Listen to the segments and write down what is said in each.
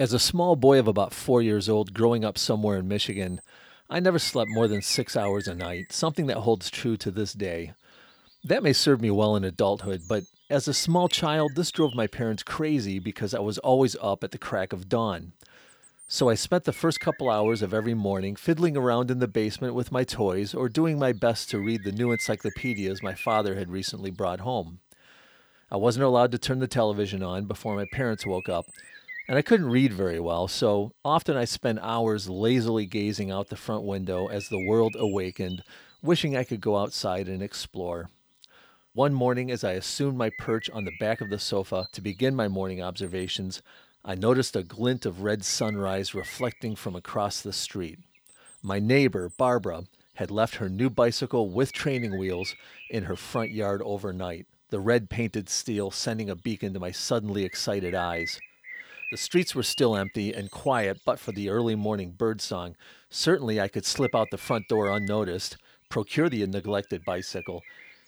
As a small boy of about four years old, growing up somewhere in Michigan, I never slept more than six hours a night, something that holds true to this day. That may serve me well in adulthood, but as a small child, this drove my parents crazy because I was always up at the crack of dawn. So I spent the first couple hours of every morning fiddling around in the basement with my toys or doing my best to read the new encyclopedias my father had recently brought home. I wasn't allowed to turn the television on before my parents woke up, and I couldn't read very well, so often I spent hours lazily gazing out the front window as the world awakened, wishing I could go outside and explore. One morning, as I assumed my perch on the back of the sofa to begin my morning observations, I noticed a glint of red sunrise reflecting from across the street. My neighbor, Barbara, had left her new bicycle with training wheels in her front yard overnight, the red painted steel sending a beacon to my suddenly excited eyes. The streets were still empty and quiet, but for the early morning birdsong. Certainly I could slip out the front door unnoticed, procure the neglected bicycle,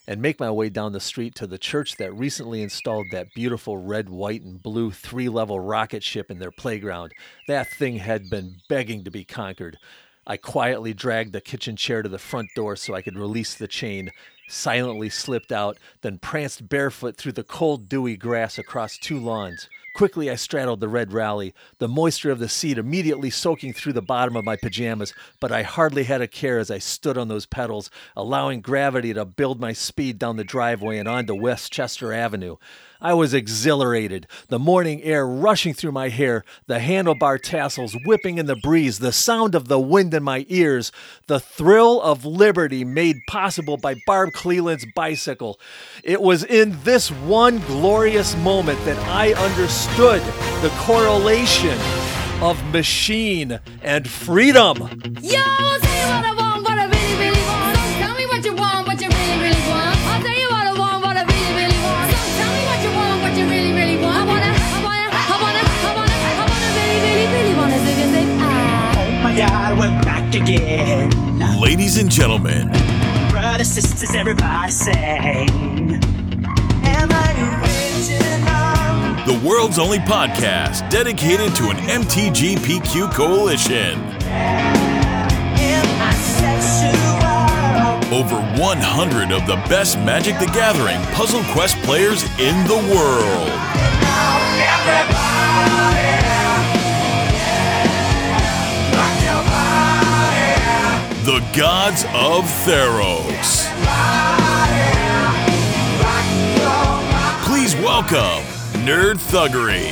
and make my way down the street to the church that recently installed that beautiful red, white, and blue three level rocket ship in their playground. That thing had been begging to be conquered. I quietly dragged the kitchen chair to the front door so I could release the chain, silently slipped out, then pranced barefoot through the cold, dewy grass across two lawns. Quickly, I straddled the red rally, the moisture of the seat immediately soaking through the bottom of my pajamas, but I hardly had a care as I stood on those pedals, allowing gravity to build my speed down the driveway and onto Westchester Avenue. I was exhilarated, the morning air rushing through my hair, the handlebar tassels whipping in the breeze, the sound of the wind in my ears, the thrill of liberty made possible by Barb Cleland's bicycle. It was in this one glorious moment that I understood the correlation of machine and freedom. Yo, Ladies and gentlemen, Brothers, sisters, everybody sing. Am I the world's only podcast dedicated to an MTGPQ coalition. Am I sexual? Over 100 of the best Magic the Gathering Puzzle Quest players in the world. The Gods of Theros. Please welcome Nerd Thuggery.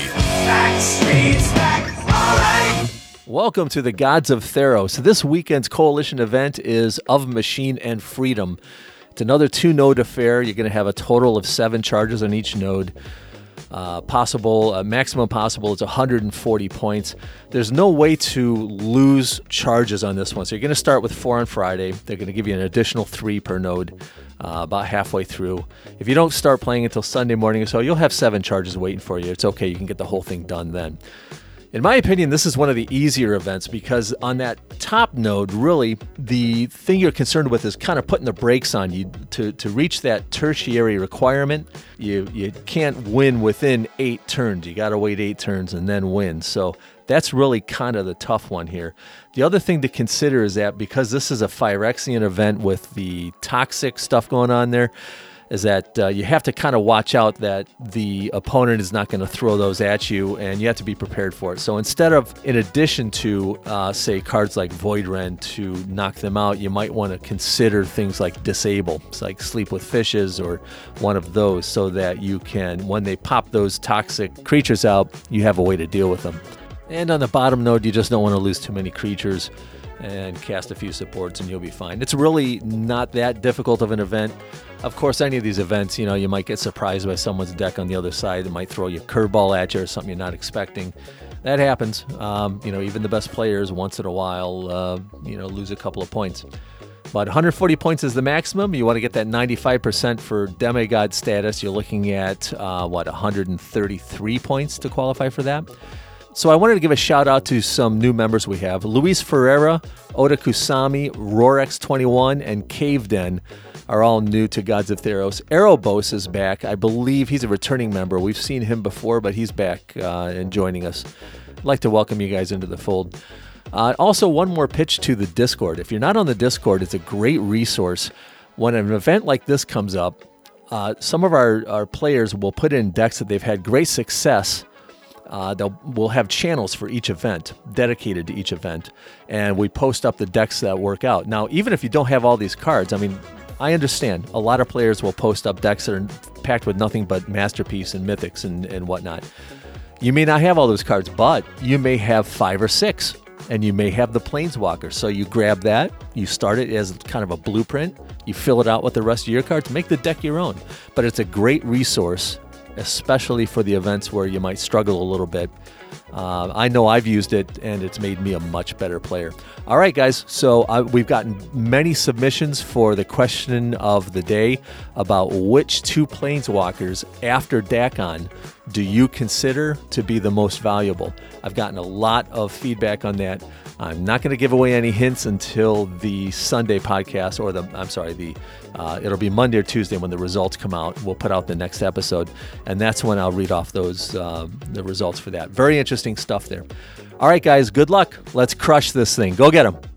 Welcome to the Gods of Theros. This weekend's coalition event is Of Machine and Freedom. It's another two node affair. You're going to have a total of seven charges on each node. Uh, possible, uh, maximum possible is 140 points. There's no way to lose charges on this one. So you're going to start with four on Friday. They're going to give you an additional three per node uh, about halfway through. If you don't start playing until Sunday morning or so, you'll have seven charges waiting for you. It's okay. You can get the whole thing done then. In my opinion, this is one of the easier events because on that top node, really, the thing you're concerned with is kind of putting the brakes on you to, to reach that tertiary requirement. You you can't win within eight turns. You got to wait eight turns and then win. So that's really kind of the tough one here. The other thing to consider is that because this is a Phyrexian event with the toxic stuff going on there, is that uh, you have to kind of watch out that the opponent is not going to throw those at you and you have to be prepared for it. So instead of, in addition to, uh, say, cards like Void Rend to knock them out, you might want to consider things like Disable, it's like Sleep with Fishes or one of those, so that you can, when they pop those toxic creatures out, you have a way to deal with them. And on the bottom node, you just don't want to lose too many creatures and cast a few supports and you'll be fine. It's really not that difficult of an event. Of course, any of these events, you know, you might get surprised by someone's deck on the other side that might throw you a curveball at you or something you're not expecting. That happens. Um, you know, even the best players once in a while, uh, you know, lose a couple of points. But 140 points is the maximum. You want to get that 95% for demigod status. You're looking at, uh, what, 133 points to qualify for that. So I wanted to give a shout out to some new members we have. Luis Ferreira, Oda Kusami, Rorex21, and Cave Den are all new to Gods of Theros. Aerobos is back. I believe he's a returning member. We've seen him before, but he's back uh, and joining us. I'd like to welcome you guys into the fold. Uh, also, one more pitch to the Discord. If you're not on the Discord, it's a great resource. When an event like this comes up, uh, some of our, our players will put in decks that they've had great success. Uh, they'll we'll have channels for each event dedicated to each event, and we post up the decks that work out. Now, even if you don't have all these cards, I mean, I understand a lot of players will post up decks that are packed with nothing but masterpiece and mythics and, and whatnot. You may not have all those cards, but you may have five or six, and you may have the Planeswalker. So you grab that, you start it as kind of a blueprint, you fill it out with the rest of your cards, make the deck your own. But it's a great resource, especially for the events where you might struggle a little bit. Uh, I know I've used it and it's made me a much better player. All right, guys. So uh, we've gotten many submissions for the question of the day about which two planeswalkers after Dakkon do you consider to be the most valuable. I've gotten a lot of feedback on that. I'm not going to give away any hints until the Sunday podcast, or the I'm sorry, the uh, it'll be Monday or Tuesday when the results come out. We'll put out the next episode, and that's when I'll read off those um, the results for that. Very interesting stuff there. All right, guys. Good luck. Let's crush this thing. Go get them.